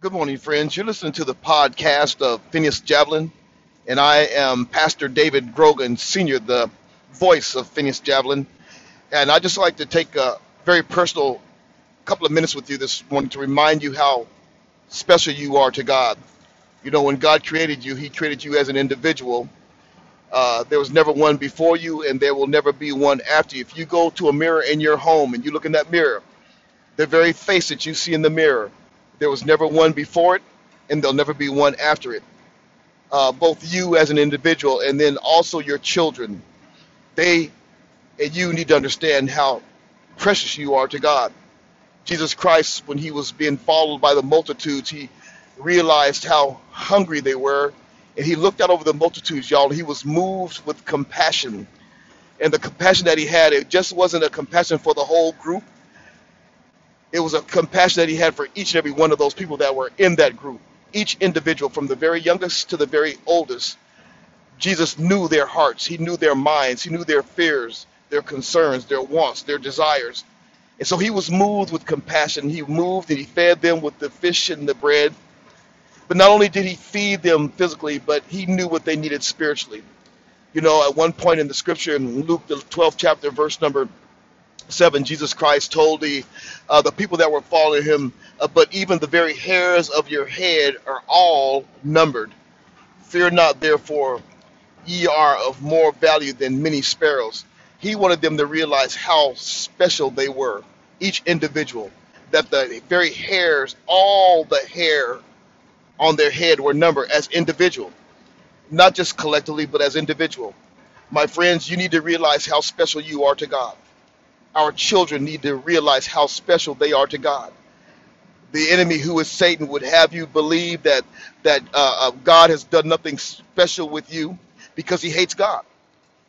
Good morning, friends. You're listening to the podcast of Phineas Javelin, and I am Pastor David Grogan, Sr., the voice of Phineas Javelin. And I'd just like to take a very personal couple of minutes with you this morning to remind you how special you are to God. You know, when God created you, He created you as an individual. Uh, there was never one before you, and there will never be one after you. If you go to a mirror in your home and you look in that mirror, the very face that you see in the mirror, there was never one before it, and there'll never be one after it. Uh, both you as an individual and then also your children, they and you need to understand how precious you are to God. Jesus Christ, when he was being followed by the multitudes, he realized how hungry they were, and he looked out over the multitudes, y'all. He was moved with compassion. And the compassion that he had, it just wasn't a compassion for the whole group it was a compassion that he had for each and every one of those people that were in that group. Each individual, from the very youngest to the very oldest, Jesus knew their hearts. He knew their minds. He knew their fears, their concerns, their wants, their desires. And so he was moved with compassion. He moved and he fed them with the fish and the bread. But not only did he feed them physically, but he knew what they needed spiritually. You know, at one point in the scripture in Luke, the 12th chapter, verse number 7 jesus christ told the uh, the people that were following him uh, but even the very hairs of your head are all numbered. Fear not therefore ye are of more value than many sparrows. He wanted them to realize how special they were each individual that the very hairs all the hair on their head were numbered as individual not just collectively but as individual. My friends you need to realize how special you are to god our children need to realize how special they are to God. The enemy, who is Satan, would have you believe that that uh, uh, God has done nothing special with you because he hates God.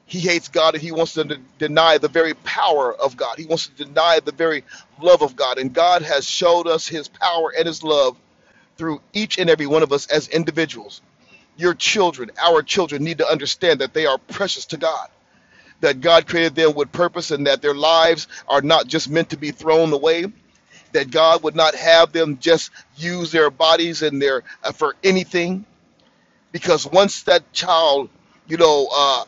He hates God and he wants to de- deny the very power of God. He wants to deny the very love of God. And God has showed us his power and his love through each and every one of us as individuals. Your children, our children, need to understand that they are precious to God that God created them with purpose and that their lives are not just meant to be thrown away, that God would not have them just use their bodies and their uh, for anything because once that child, you know, uh,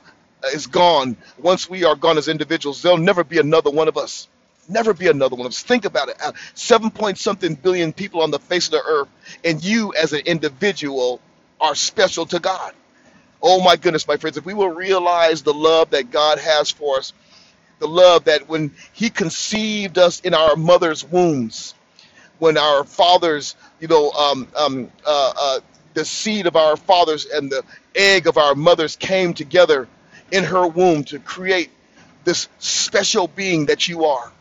is gone, once we are gone as individuals, there'll never be another one of us. Never be another one of us. Think about it. Uh, Seven point something billion people on the face of the earth, and you as an individual are special to God. Oh my goodness, my friends, if we will realize the love that God has for us, the love that when He conceived us in our mother's wombs, when our fathers, you know, um, um, uh, uh, the seed of our fathers and the egg of our mothers came together in her womb to create this special being that you are.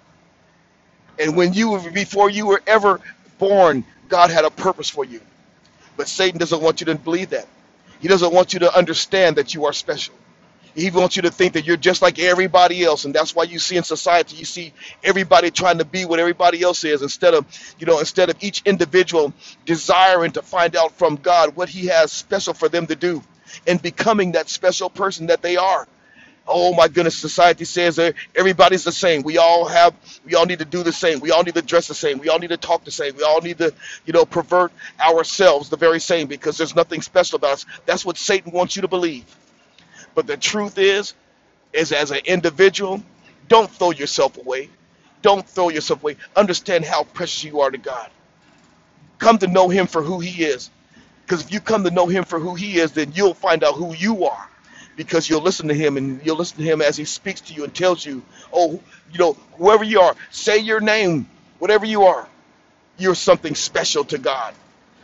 And when you before you were ever born, God had a purpose for you. But Satan doesn't want you to believe that. He doesn't want you to understand that you are special. He wants you to think that you're just like everybody else, and that's why you see in society you see everybody trying to be what everybody else is instead of you know instead of each individual desiring to find out from God what He has special for them to do and becoming that special person that they are. Oh my goodness, society says that everybody's the same. We all have, we all need to do the same. We all need to dress the same. We all need to talk the same. We all need to, you know, pervert ourselves the very same because there's nothing special about us. That's what Satan wants you to believe. But the truth is, is as an individual, don't throw yourself away. Don't throw yourself away. Understand how precious you are to God. Come to know Him for who He is. Because if you come to know Him for who He is, then you'll find out who you are because you'll listen to him and you'll listen to him as he speaks to you and tells you, oh, you know, whoever you are, say your name, whatever you are, you're something special to God.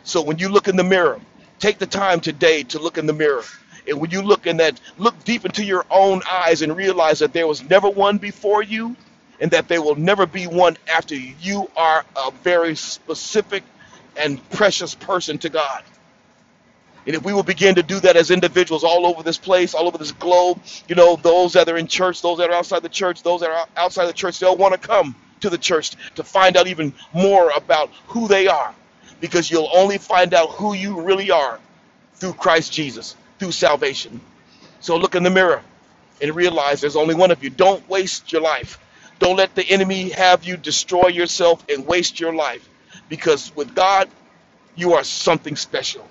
So when you look in the mirror, take the time today to look in the mirror. And when you look in that, look deep into your own eyes and realize that there was never one before you and that there will never be one after you. You are a very specific and precious person to God. And if we will begin to do that as individuals all over this place, all over this globe, you know, those that are in church, those that are outside the church, those that are outside the church, they'll want to come to the church to find out even more about who they are. Because you'll only find out who you really are through Christ Jesus, through salvation. So look in the mirror and realize there's only one of you. Don't waste your life. Don't let the enemy have you destroy yourself and waste your life. Because with God, You are something special.